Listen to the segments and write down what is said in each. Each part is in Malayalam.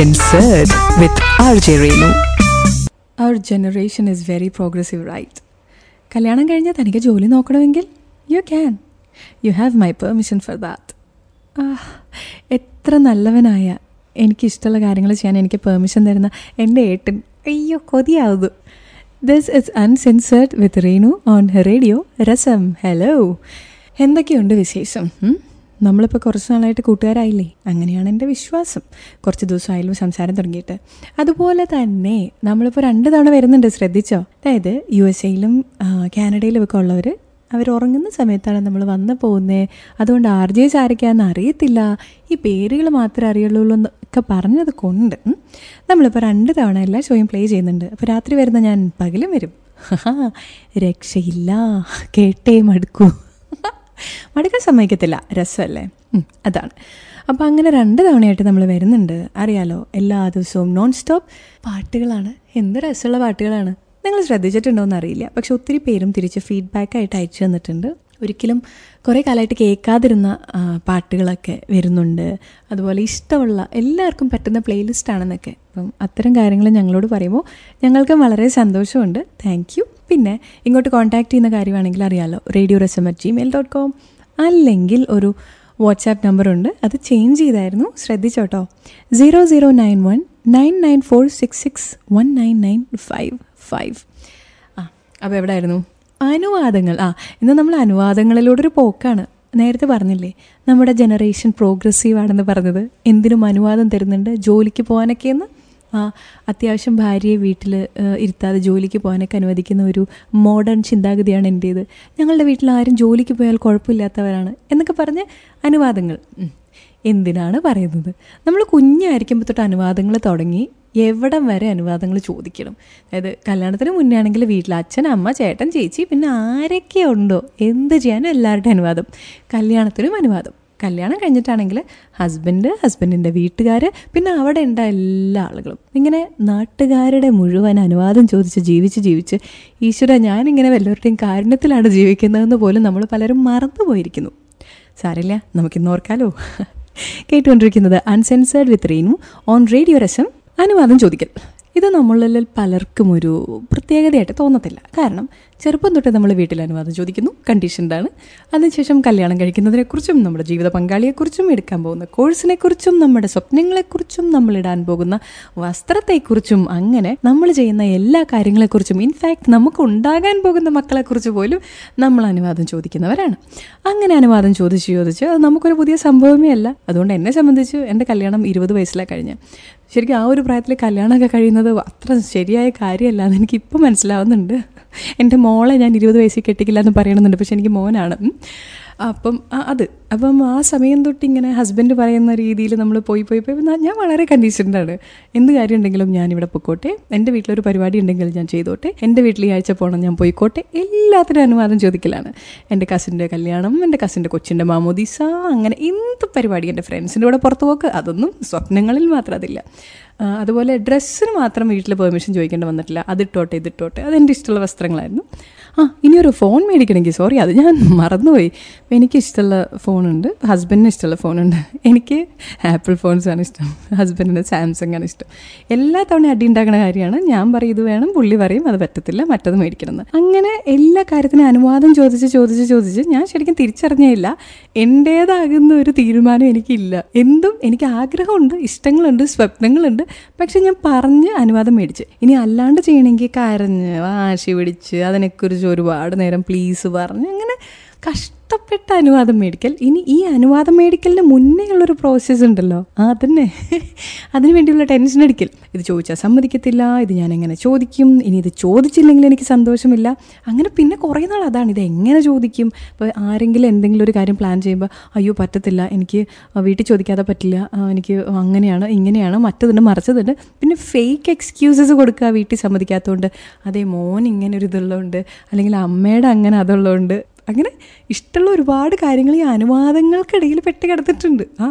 Uncensored with RJ Renu. Our generation is very progressive, right? കല്യാണം കഴിഞ്ഞാൽ തനിക്ക് ജോലി നോക്കണമെങ്കിൽ you can you have my permission for that എത്ര നല്ലവനായ. എനിക്കിഷ്ടമുള്ള കാര്യങ്ങൾ ചെയ്യാൻ എനിക്ക് പെർമിഷൻ തരുന്ന എന്റെ ഏട്ടൻ. അയ്യോ കൊതിയാവുന്നു. This is uncensored with Reenu on radio Rasam hello എന്തൊക്കെയുണ്ട് വിശേഷം? നമ്മളിപ്പോൾ കുറച്ച് നാളായിട്ട് കൂട്ടുകാരായില്ലേ? അങ്ങനെയാണ് എന്റെ വിശ്വാസം. കുറച്ച് ദിവസമായാലും സംസാരം തുടങ്ങിയിട്ട്. അതുപോലെ തന്നെ നമ്മളിപ്പോൾ രണ്ട് തവണ വരുന്നുണ്ട് ശ്രദ്ധിച്ചോ? അതായത് യു എസ് എയിലും കാനഡയിലും ഒക്കെ ഉള്ളവർ അവർ ഉറങ്ങുന്ന സമയത്താണ് നമ്മൾ വന്നു പോകുന്നത് അതുകൊണ്ട് ആർ ജെ ആരൊക്കെയാണെന്ന് അറിയത്തില്ല. ഈ പേരുകൾ മാത്രമേ അറിയുള്ളൂ എന്നൊക്കെ പറഞ്ഞത് കൊണ്ട് നമ്മളിപ്പോൾ രണ്ട് തവണ എല്ലാ ഷോയും പ്ലേ ചെയ്യുന്നുണ്ട്. അപ്പോൾ രാത്രി വരുന്ന ഞാൻ പകലും വരും. രക്ഷയില്ല. കേട്ടേ മടുക്കൂ. മടുക്കാൻ സമ്മതിക്കത്തില്ല. രസമല്ലേ? അതാണ്. അപ്പോൾ അങ്ങനെ രണ്ട് തവണയായിട്ട് നമ്മൾ വരുന്നുണ്ട്. അറിയാലോ എല്ലാ ദിവസവും നോൺ സ്റ്റോപ്പ് പാട്ടുകളാണ്. എന്ത് രസമുള്ള പാട്ടുകളാണ്. നിങ്ങൾ ശ്രദ്ധിച്ചിട്ടുണ്ടോ എന്ന് അറിയില്ല പക്ഷെ ഒത്തിരി പേരും തിരിച്ച് ഫീഡ്ബാക്കായിട്ട് അയച്ചു തന്നിട്ടുണ്ട്. ഒരിക്കലും കുറേ കാലമായിട്ട് കേൾക്കാതിരുന്ന പാട്ടുകളൊക്കെ വരുന്നുണ്ട്. അതുപോലെ ഇഷ്ടമുള്ള എല്ലാവർക്കും പറ്റുന്ന പ്ലേലിസ്റ്റ് ആണെന്നൊക്കെ. അപ്പം അത്തരം കാര്യങ്ങൾ ഞങ്ങളോട് പറയുമ്പോൾ ഞങ്ങൾക്കും വളരെ സന്തോഷമുണ്ട്. താങ്ക് പിന്നെ ഇങ്ങോട്ട് കോൺടാക്റ്റ് ചെയ്യുന്ന കാര്യമാണെങ്കിൽ അറിയാമല്ലോ radio Rasam at Gmail dot com അല്ലെങ്കിൽ ഒരു വാട്സാപ്പ് നമ്പറുണ്ട് അത് ചേഞ്ച് ചെയ്തായിരുന്നു. ശ്രദ്ധിച്ചോട്ടോ. Zero zero nine one nine nine four six six one nine nine five five ആ അപ്പോൾ എവിടെ ആയിരുന്നു അനുവാദങ്ങൾ. ആ ഇന്ന് നമ്മൾ അനുവാദങ്ങളിലൂടെ ഒരു പോക്കാണ്. നേരത്തെ പറഞ്ഞില്ലേ നമ്മുടെ ജനറേഷൻ പ്രോഗ്രസീവ് ആണെന്ന് പറഞ്ഞത്. എന്തിനും അനുവാദം തരുന്നുണ്ട്. ജോലിക്ക് പോകാനൊക്കെയെന്ന്. അത്യാവശ്യം ഭാര്യയെ വീട്ടിൽ ഇരുത്താതെ ജോലിക്ക് പോകാനൊക്കെ അനുവദിക്കുന്ന ഒരു മോഡേൺ ചിന്താഗതിയാണ് എന്റേത് ഞങ്ങളുടെ വീട്ടിൽ ആരും ജോലിക്ക് പോയാൽ കുഴപ്പമില്ലാത്തവരാണ് എന്നൊക്കെ പറഞ്ഞ് അനുവാദങ്ങൾ. എന്തിനാണ് പറയുന്നത്? നമ്മൾ കുഞ്ഞായിരിക്കുമ്പോൾ തൊട്ട് അനുവാദങ്ങൾ തുടങ്ങി എവിടം വരെ അനുവാദങ്ങൾ ചോദിക്കണം. അതായത് കല്യാണത്തിന് മുന്നേ ആണെങ്കിൽ വീട്ടിൽ അച്ഛൻ അമ്മ ചേട്ടൻ ചേച്ചി പിന്നെ ആരൊക്കെ ഉണ്ടോ? എന്ത് ചെയ്യാനും എല്ലാവരുടെയും അനുവാദം. കല്യാണത്തിനും അനുവാദം. കല്യാണം കഴിഞ്ഞിട്ടാണെങ്കിൽ ഹസ്ബൻഡ് ഹസ്ബൻഡിന്റെ വീട്ടുകാർ പിന്നെ അവിടെ ഉണ്ട എല്ലാ ആളുകളും. ഇങ്ങനെ നാട്ടുകാരുടെ മുഴുവൻ അനുവാദം ചോദിച്ച് ജീവിച്ച് ജീവിച്ച് ഈശ്വര ഞാനിങ്ങനെ വല്ലവരുടെയും കാരുണ്യത്തിലാണ് ജീവിക്കുന്നതെന്ന് പോലും നമ്മൾ പലരും മറന്നു പോയിരിക്കുന്നു സാരില്ല നമുക്കിന്ന് ഓർക്കാലോ? കേട്ടുകൊണ്ടിരിക്കുന്നത് uncensored with Reenu on radio Rasam അനുവാദം ചോദിക്കൽ. ഇത് നമ്മളിൽ പലർക്കും ഒരു പ്രത്യേകതയായിട്ട് തോന്നത്തില്ല. കാരണം ചെറുപ്പം തൊട്ട് നമ്മൾ വീട്ടിൽ അനുവാദം ചോദിക്കുന്നു കണ്ടീഷൻഡാണ്. അതിനുശേഷം കല്യാണം കഴിക്കുന്നതിനെക്കുറിച്ചും നമ്മുടെ ജീവിത പങ്കാളിയെക്കുറിച്ചും എടുക്കാൻ പോകുന്ന കോഴ്സിനെക്കുറിച്ചും നമ്മുടെ സ്വപ്നങ്ങളെക്കുറിച്ചും നമ്മൾ ഇടാൻ പോകുന്ന വസ്ത്രത്തെക്കുറിച്ചും അങ്ങനെ നമ്മൾ ചെയ്യുന്ന എല്ലാ കാര്യങ്ങളെക്കുറിച്ചും ഇൻഫാക്ട് നമുക്ക് ഉണ്ടാകാൻ പോകുന്ന മക്കളെക്കുറിച്ച് പോലും നമ്മൾ അനുവാദം ചോദിക്കുന്നവരാണ്. അങ്ങനെ അനുവാദം ചോദിച്ച് ചോദിച്ച് അത് നമുക്കൊരു പുതിയ സംഭവമേ അല്ല. അതുകൊണ്ട് എന്നെ സംബന്ധിച്ച് എന്റെ കല്യാണം ഇരുപത് വയസ്സിലാണ് കഴിഞ്ഞ് ശരിക്കും ആ ഒരു പ്രായത്തിൽ കല്യാണമൊക്കെ കഴിയുന്നത് അത്ര ശരിയായ കാര്യമല്ല എന്ന് എനിക്ക് മനസ്സിലാവുന്നുണ്ട്. എന്റെ മോളെ ഞാൻ ഇരുപത് വയസ്സിൽ കെട്ടിക്കില്ല എന്ന് പറയണമെന്നുണ്ട് പക്ഷെ എനിക്ക് മോനാണ്. അപ്പം അത്. അപ്പം ആ സമയം തൊട്ട് ഇങ്ങനെ ഹസ്ബൻഡ് പറയുന്ന രീതിയിൽ നമ്മൾ പോയി പോയി പോയി. ഞാൻ വളരെ കണ്ടീഷൻഡാണ് എന്ത് കാര്യം ഉണ്ടെങ്കിലും ഞാൻ ഇവിടെ പൊക്കോട്ടെ. എന്റെ വീട്ടിലൊരു പരിപാടി ഉണ്ടെങ്കിൽ ഞാൻ ചെയ്തോട്ടെ. എന്റെ വീട്ടിൽ ഈ ആഴ്ച പോകണം ഞാൻ പോയിക്കോട്ടെ. എല്ലാത്തിനും അനുവാദം ചോദിക്കലാണ്. എന്റെ കസിന്റെ കല്യാണം എന്റെ കസിന്റെ കൊച്ചിന്റെ മാമോദീസ അങ്ങനെ എന്ത് പരിപാടി എന്റെ ഫ്രണ്ട്സിന്റെ കൂടെ പുറത്ത് പോക്ക്. അതൊന്നും സ്വപ്നങ്ങളിൽ മാത്രം അതില്ല. അതുപോലെ ഡ്രസ്സിന് മാത്രം വീട്ടിൽ പെർമിഷൻ ചോദിക്കേണ്ടി വന്നിട്ടില്ല. അതിട്ടോട്ടെ ഇതിട്ടോട്ടെ അതെന്റെ ഇഷ്ടമുള്ള വസ്ത്രങ്ങളായിരുന്നു. ആ ഇനിയൊരു ഫോൺ മേടിക്കണമെങ്കിൽ സോറി അത് ഞാൻ മറന്നുപോയി. എനിക്ക് ഇഷ്ടമുള്ള ഫോണുണ്ട്. ഹസ്ബൻഡിന് ഇഷ്ടമുള്ള ഫോണുണ്ട്. എനിക്ക് ആപ്പിൾ ഫോൺസാണ് ഇഷ്ടം. ഹസ്ബൻഡിന് സാംസങ് ആണ് ഇഷ്ടം. എല്ലാ തവണ അടി ഉണ്ടാക്കുന്ന കാര്യമാണ്. ഞാൻ പറയും ഇത് വേണം പുള്ളി പറയും അത് പറ്റത്തില്ല മറ്റത് മേടിക്കണം എന്ന് അങ്ങനെ എല്ലാ കാര്യത്തിനും അനുവാദം ചോദിച്ച് ചോദിച്ച് ചോദിച്ച് ഞാൻ ശരിക്കും തിരിച്ചറിഞ്ഞില്ല എന്റേതാകുന്ന ഒരു തീരുമാനം എനിക്കില്ല. എന്തും എനിക്ക് ആഗ്രഹമുണ്ട് ഇഷ്ടങ്ങളുണ്ട് സ്വപ്നങ്ങളുണ്ട്. പക്ഷെ ഞാൻ പറഞ്ഞ് അനുവാദം മേടിച്ച്. ഇനി അല്ലാണ്ട് ചെയ്യണമെങ്കിൽ കരഞ്ഞ് വാശി പിടിച്ച് അതിനെക്കുറിച്ച് ഒരുപാട് നേരം പ്ലീസ് പറഞ്ഞ് അങ്ങനെ കഷ്ടപ്പെട്ട അനുവാദം മേടിക്കൽ. ഇനി ഈ അനുവാദം മേടിക്കലിന് മുന്നേ ഉള്ളൊരു പ്രോസസ്സ് ഉണ്ടല്ലോ. അതന്നെ. അതിന് വേണ്ടിയുള്ള ടെൻഷൻ അടിക്കൽ. ഇത് ചോദിച്ചാൽ സമ്മതിക്കത്തില്ല ഇത് ഞാൻ എങ്ങനെ ചോദിക്കും? ഇനി ഇത് ചോദിച്ചില്ലെങ്കിൽ എനിക്ക് സന്തോഷമില്ല. അങ്ങനെ പിന്നെ കുറേ നാൾ അതാണ് ഇത് എങ്ങനെ ചോദിക്കും? ഇപ്പോൾ ആരെങ്കിലും എന്തെങ്കിലും ഒരു കാര്യം പ്ലാൻ ചെയ്യുമ്പോൾ അയ്യോ പറ്റത്തില്ല എനിക്ക് വീട്ടിൽ ചോദിക്കാതെ പറ്റില്ല എനിക്ക് അങ്ങനെയാണ് ഇങ്ങനെയാണ് മറ്റതുണ്ട് മറിച്ചതുണ്ട് പിന്നെ ഫേക്ക് എക്സ്ക്യൂസസ് കൊടുക്കുക വീട്ടിൽ സമ്മതിക്കാത്തതുകൊണ്ട് അതേ മോൻ ഇങ്ങനെ ഒരു ഇതുള്ളതുകൊണ്ട് അല്ലെങ്കിൽ അമ്മയുടെ അങ്ങനെ അതുള്ളതുകൊണ്ട് അങ്ങനെ ഇഷ്ടമുള്ള ഒരുപാട് കാര്യങ്ങൾ ഈ അനുവാദങ്ങൾക്കിടയിൽ പെട്ട് കിടന്നിട്ടുണ്ട്. ആ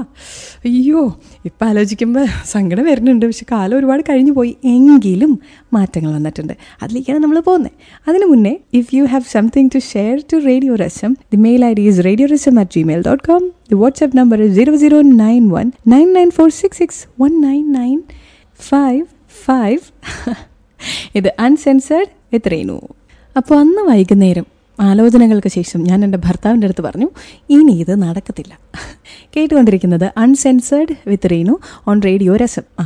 അയ്യോ ഇപ്പം ആലോചിക്കുമ്പോൾ സങ്കടം വരുന്നുണ്ട്. പക്ഷെ കാലം ഒരുപാട് കഴിഞ്ഞു പോയി. എങ്കിലും മാറ്റങ്ങൾ വന്നിട്ടുണ്ട്. അതിലേക്കാണ് നമ്മൾ പോകുന്നത്. അതിന് മുന്നേ if you have something to share to radio Rasam the mail I D is radio Rasam at Gmail dot com the WhatsApp number is zero zero nine one nine nine four six six one nine nine five five ഇത് അൺസെൻസേഡ് എത്രയുന്നു അപ്പോൾ അന്ന് വൈകുന്നേരം ആലോചനകൾക്ക് ശേഷം ഞാൻ എന്റെ ഭർത്താവിന്റെ അടുത്ത് പറഞ്ഞു ഇനി ഇത് നടക്കത്തില്ല. കേട്ടുകൊണ്ടിരിക്കുന്നത് uncensored with Reenu on radio Rasam ആ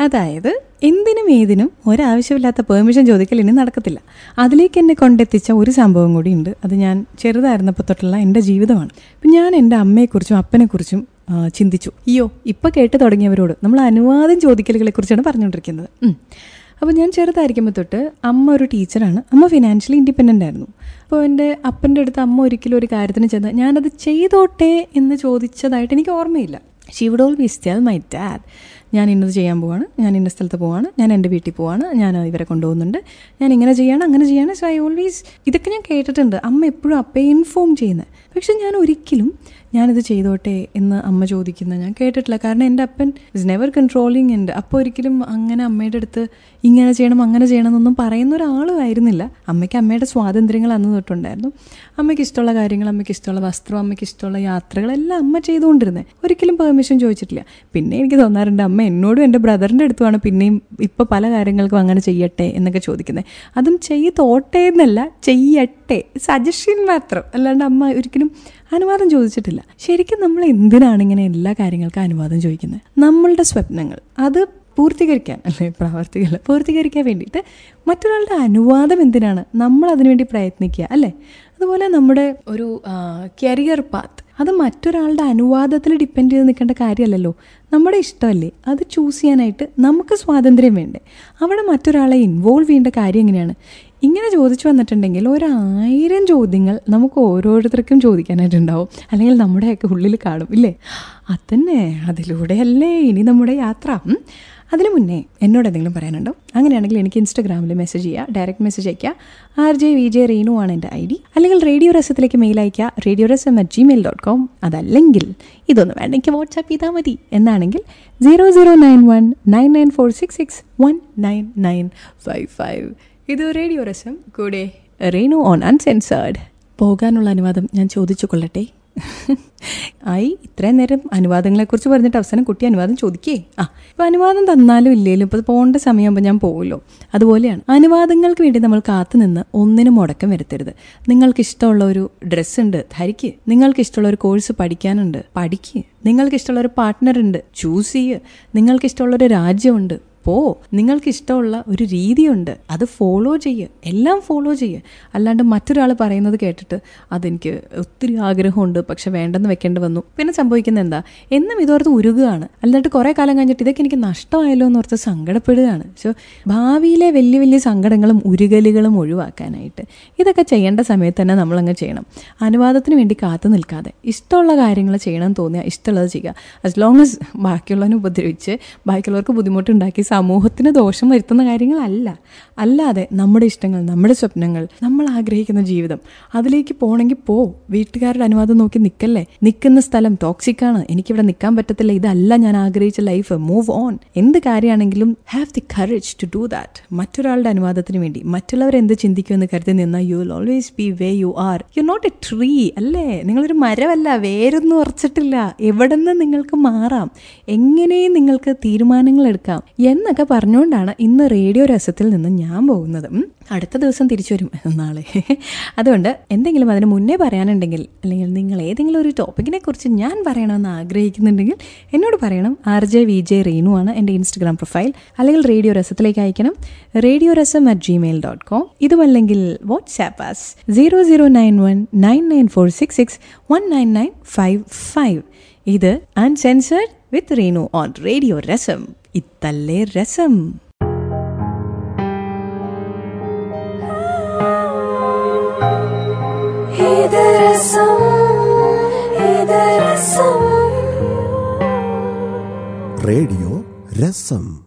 അതായത് എന്തിനും ഏതിനും ഒരാവശ്യമില്ലാത്ത പെർമിഷൻ ചോദിക്കൽ ഇനി നടക്കത്തില്ല. അതിലേക്ക് എന്നെ കൊണ്ടെത്തിച്ച ഒരു സംഭവം കൂടി ഉണ്ട് അത് ഞാൻ ചെറുതായിരുന്നപ്പോൾ തൊട്ടുള്ള എന്റെ ജീവിതമാണ്. ഇപ്പം ഞാൻ എന്റെ അമ്മയെക്കുറിച്ചും അപ്പനെക്കുറിച്ചും ചിന്തിച്ചു. അയ്യോ ഇപ്പം കേട്ട് തുടങ്ങിയവരോട് നമ്മൾ അനുവാദം ചോദിക്കലുകളെക്കുറിച്ചാണ് പറഞ്ഞുകൊണ്ടിരിക്കുന്നത്. അപ്പോൾ ഞാൻ ചെറുതായിരിക്കുമ്പോൾ തൊട്ട് അമ്മ ഒരു ടീച്ചറാണ്. അമ്മ ഫിനാൻഷ്യലി ഇൻഡിപെൻഡന്റ് ആയിരുന്നു. അപ്പോൾ എന്റെ അപ്പന്റെ അടുത്ത് അമ്മ ഒരിക്കലും ഒരു കാര്യത്തിന് ചെന്ന് ഞാനത് ചെയ്തോട്ടെ എന്ന് ചോദിച്ചതായിട്ട് എനിക്ക് ഓർമ്മയില്ല. She would always tell my dad ഞാൻ ഇന്നത് ചെയ്യാൻ പോവാണ് ഞാൻ ഇന്ന സ്ഥലത്ത് പോവാണ് ഞാൻ എന്റെ വീട്ടിൽ പോവാണ് ഞാൻ ഇവരെ കൊണ്ടുപോകുന്നുണ്ട് ഞാൻ ഇങ്ങനെ ചെയ്യണം അങ്ങനെ ചെയ്യണം. സോ ഐ ഓൾവേസ് ഇതൊക്കെ ഞാൻ കേട്ടിട്ടുണ്ട്. അമ്മ എപ്പോഴും അപ്പയെ ഇൻഫോം ചെയ്യുന്നത് പക്ഷെ ഞാൻ ഒരിക്കലും ഞാനിത് ചെയ്തോട്ടെ എന്ന് അമ്മ ചോദിക്കുന്ന ഞാൻ കേട്ടിട്ടില്ല. കാരണം എന്റെ അപ്പൻ ഇസ് നെവർ കൺട്രോളിങ് ഉണ്ട് അപ്പോൾ ഒരിക്കലും അങ്ങനെ അമ്മയുടെ അടുത്ത് ഇങ്ങനെ ചെയ്യണം അങ്ങനെ ചെയ്യണം എന്നൊന്നും പറയുന്ന ഒരാളും ആയിരുന്നില്ല. അമ്മയ്ക്ക് അമ്മയുടെ സ്വാതന്ത്ര്യങ്ങൾ അന്ന് തൊട്ടുണ്ടായിരുന്നു. അമ്മയ്ക്ക് ഇഷ്ടമുള്ള കാര്യങ്ങൾ അമ്മയ്ക്ക് ഇഷ്ടമുള്ള വസ്ത്രം അമ്മയ്ക്ക് ഇഷ്ടമുള്ള യാത്രകളെല്ലാം അമ്മ ചെയ്തുകൊണ്ടിരുന്നത് ഒരിക്കലും പെർമിഷൻ ചോദിച്ചിട്ടില്ല. പിന്നെ എനിക്ക് തോന്നാറുണ്ട് അമ്മ എന്നോടും എന്റെ ബ്രദറിന്റെ അടുത്തുമാണ് പിന്നെയും ഇപ്പോൾ പല കാര്യങ്ങൾക്കും അങ്ങനെ ചെയ്യട്ടെ എന്നൊക്കെ ചോദിക്കുന്നത് അതും ചെയ്തോട്ടെ എന്നല്ല ചെയ്യട്ടെ. സജഷൻ മാത്രം. അല്ലാണ്ട് അമ്മ ഒരിക്കലും അനുവാദം ചോദിച്ചിട്ടില്ല. ശരിക്കും നമ്മൾ എന്തിനാണ് ഇങ്ങനെ എല്ലാ കാര്യങ്ങൾക്കും അനുവാദം ചോദിക്കുന്നത്? നമ്മളുടെ സ്വപ്നങ്ങൾ അത് പൂർത്തീകരിക്കാൻ അല്ലെ പ്രാവർത്തികല്ല പൂർത്തീകരിക്കാൻ വേണ്ടിയിട്ട് മറ്റൊരാളുടെ അനുവാദം എന്തിനാണ്? നമ്മൾ അതിനുവേണ്ടി പ്രയത്നിക്കുക അല്ലേ? അതുപോലെ നമ്മുടെ ഒരു കരിയർ പാത്ത് അത് മറ്റൊരാളുടെ അനുവാദത്തിൽ ഡിപ്പെൻഡ് ചെയ്ത് നിൽക്കേണ്ട കാര്യമല്ലല്ലോ. നമ്മുടെ ഇഷ്ടമല്ലേ? അത് ചൂസ് ചെയ്യാനായിട്ട് നമുക്ക് സ്വാതന്ത്ര്യം വേണ്ടേ? അവിടെ മറ്റൊരാളെ ഇൻവോൾവ് ചെയ്യേണ്ട കാര്യം എങ്ങനെയാണ്? ഇങ്ങനെ ചോദിച്ചു വന്നിട്ടുണ്ടെങ്കിൽ ഒരായിരം ചോദ്യങ്ങൾ നമുക്ക് ഓരോരുത്തർക്കും ചോദിക്കാനായിട്ടുണ്ടാവും. അല്ലെങ്കിൽ നമ്മുടെയൊക്കെ ഉള്ളിൽ കാണും ഇല്ലേ? അതന്നെ അതിലൂടെയല്ലേ ഇനി നമ്മുടെ യാത്ര. അതിനു മുന്നേ എന്നോട് എന്തെങ്കിലും പറയാനുണ്ടോ? അങ്ങനെയാണെങ്കിൽ എനിക്ക് ഇൻസ്റ്റാഗ്രാമിൽ മെസ്സേജ് ചെയ്യുക ഡയറക്റ്റ് മെസ്സേജ് അയയ്ക്കുക R J V J Reenu ആണ് എന്റെ ഐ ഡി. അല്ലെങ്കിൽ റേഡിയോ രസത്തിലേക്ക് മെയിൽ അയയ്ക്കുക radio Rasam at Gmail dot com അതല്ലെങ്കിൽ ഇതൊന്നും വേണ്ട എനിക്ക് വാട്സാപ്പ് ചെയ്താൽ മതി. എന്നാണെങ്കിൽ zero zero nine one nine nine four six six one nine nine five five ഇത് റേഡിയോ രസം കൂടെ റീനു ഓൺ അൺസെൻസേർഡ് പോകാനുള്ള അനുവാദം ഞാൻ ചോദിച്ചു കൊള്ളട്ടെ ആയി ഇത്രയും നേരം അനുവാദങ്ങളെക്കുറിച്ച് പറഞ്ഞിട്ട് അവസാനം കുട്ടി അനുവാദം ചോദിക്കേ? ആ ഇപ്പൊ അനുവാദം തന്നാലും ഇല്ലേലും ഇപ്പോൾ പോകേണ്ട സമയമാകുമ്പോൾ ഞാൻ പോകുമല്ലോ അതുപോലെയാണ് അനുവാദങ്ങൾക്ക് വേണ്ടി നമ്മൾ കാത്തുനിന്ന് ഒന്നിനും മുടക്കം വരുത്തരുത്. നിങ്ങൾക്ക് ഇഷ്ടമുള്ള ഒരു ഡ്രസ്സ് ഉണ്ട് ധരിക്ക്. നിങ്ങൾക്ക് ഇഷ്ടമുള്ള ഒരു കോഴ്സ് പഠിക്കാനുണ്ട് പഠിക്ക്. നിങ്ങൾക്ക് ഇഷ്ടമുള്ള ഒരു പാർട്ട്ണർ ഉണ്ട് ചൂസ് ചെയ്യുക നിങ്ങൾക്ക് ഇഷ്ടമുള്ള ഒരു രാജ്യമുണ്ട് പോ നിങ്ങൾക്ക് ഇഷ്ടമുള്ള ഒരു രീതിയുണ്ട്. അത് ഫോളോ ചെയ്യുക എല്ലാം ഫോളോ ചെയ്യുക അല്ലാണ്ട് മറ്റൊരാൾ പറയുന്നത് കേട്ടിട്ട് അതെനിക്ക് ഒത്തിരി ആഗ്രഹമുണ്ട്. പക്ഷെ വേണ്ടെന്ന് വെക്കേണ്ടി വന്നു. പിന്നെ സംഭവിക്കുന്നത് എന്താ? എന്നും ഇതോർത്ത് ഉരുകയാണ് അല്ലാണ്ട് കുറേ കാലം കഴിഞ്ഞിട്ട് ഇതൊക്കെ എനിക്ക് നഷ്ടമായല്ലോ എന്ന് ഓർത്ത് സങ്കടപ്പെടുകയാണ്. സോ ഭാവിയിലെ വലിയ വലിയ സങ്കടങ്ങളും ഉരുകലുകളും ഒഴിവാക്കാനായിട്ട് ഇതൊക്കെ ചെയ്യേണ്ട സമയത്ത് തന്നെ നമ്മളങ്ങ് ചെയ്യണം. അനുവാദത്തിന് വേണ്ടി കാത്തു നിൽക്കാതെ. ഇഷ്ടമുള്ള കാര്യങ്ങൾ ചെയ്യണം തോന്നിയാൽ ഇഷ്ടമുള്ളത് ചെയ്യുക. ആസ് ലോങ് ആസ് ബാക്കിയുള്ളവനെ ഉപദ്രവിച്ച് ബാക്കിയുള്ളവർക്ക് ബുദ്ധിമുട്ടുണ്ടാക്കി സമൂഹത്തിന് ദോഷം വരുത്തുന്ന കാര്യങ്ങളല്ല. അല്ലാതെ നമ്മുടെ ഇഷ്ടങ്ങൾ നമ്മുടെ സ്വപ്നങ്ങൾ നമ്മൾ ആഗ്രഹിക്കുന്ന ജീവിതം അതിലേക്ക് പോകണമെങ്കിൽ പോ. വീട്ടുകാരുടെ അനുവാദം നോക്കി നിൽക്കല്ലേ? നിൽക്കുന്ന സ്ഥലം ടോക്സിക്കാണ് എനിക്കിവിടെ നിൽക്കാൻ പറ്റത്തില്ല. ഇതല്ല ഞാൻ ആഗ്രഹിച്ച ലൈഫ് മൂവ് ഓൺ എന്ത് കാര്യമാണെങ്കിലും have the courage to do that മറ്റൊരാളുടെ അനുവാദത്തിന് വേണ്ടി. മറ്റുള്ളവർ എന്ത് ചിന്തിക്കുമെന്ന് കരുതി നിന്നാൽ you will always be way you are you not a tree അല്ലേ? നിങ്ങളൊരു മരമല്ല. വേരൊന്നും ഉറച്ചിട്ടില്ല. എവിടെ നിന്ന് നിങ്ങൾക്ക് മാറാം. എങ്ങനെയും നിങ്ങൾക്ക് തീരുമാനങ്ങൾ എടുക്കാം. എന്നൊക്കെ പറഞ്ഞുകൊണ്ടാണ് ഇന്ന് റേഡിയോ രസത്തിൽ നിന്ന് ഞാൻ പോകുന്നത്. അടുത്ത ദിവസം തിരിച്ചു വരും നാളെ. അതുകൊണ്ട് എന്തെങ്കിലും അതിന് മുന്നേ പറയാനുണ്ടെങ്കിൽ അല്ലെങ്കിൽ നിങ്ങൾ ഏതെങ്കിലും ഒരു ടോപ്പിക്കിനെ കുറിച്ച് ഞാൻ പറയണമെന്ന് ആഗ്രഹിക്കുന്നുണ്ടെങ്കിൽ എന്നോട് പറയണം. R J V J Reenu ആണ് എന്റെ ഇൻസ്റ്റഗ്രാം പ്രൊഫൈൽ അല്ലെങ്കിൽ റേഡിയോ രസത്തിലേക്ക് അയക്കണം. Radio Rasam at Gmail dot com ഇതുമല്ലെങ്കിൽ WhatsApp as zero zero nine one nine nine four six six one nine nine five five ഇത് uncensored with Renu on Radio Rasam. Ittalle Rasam. Idarasam, Radio Rasam.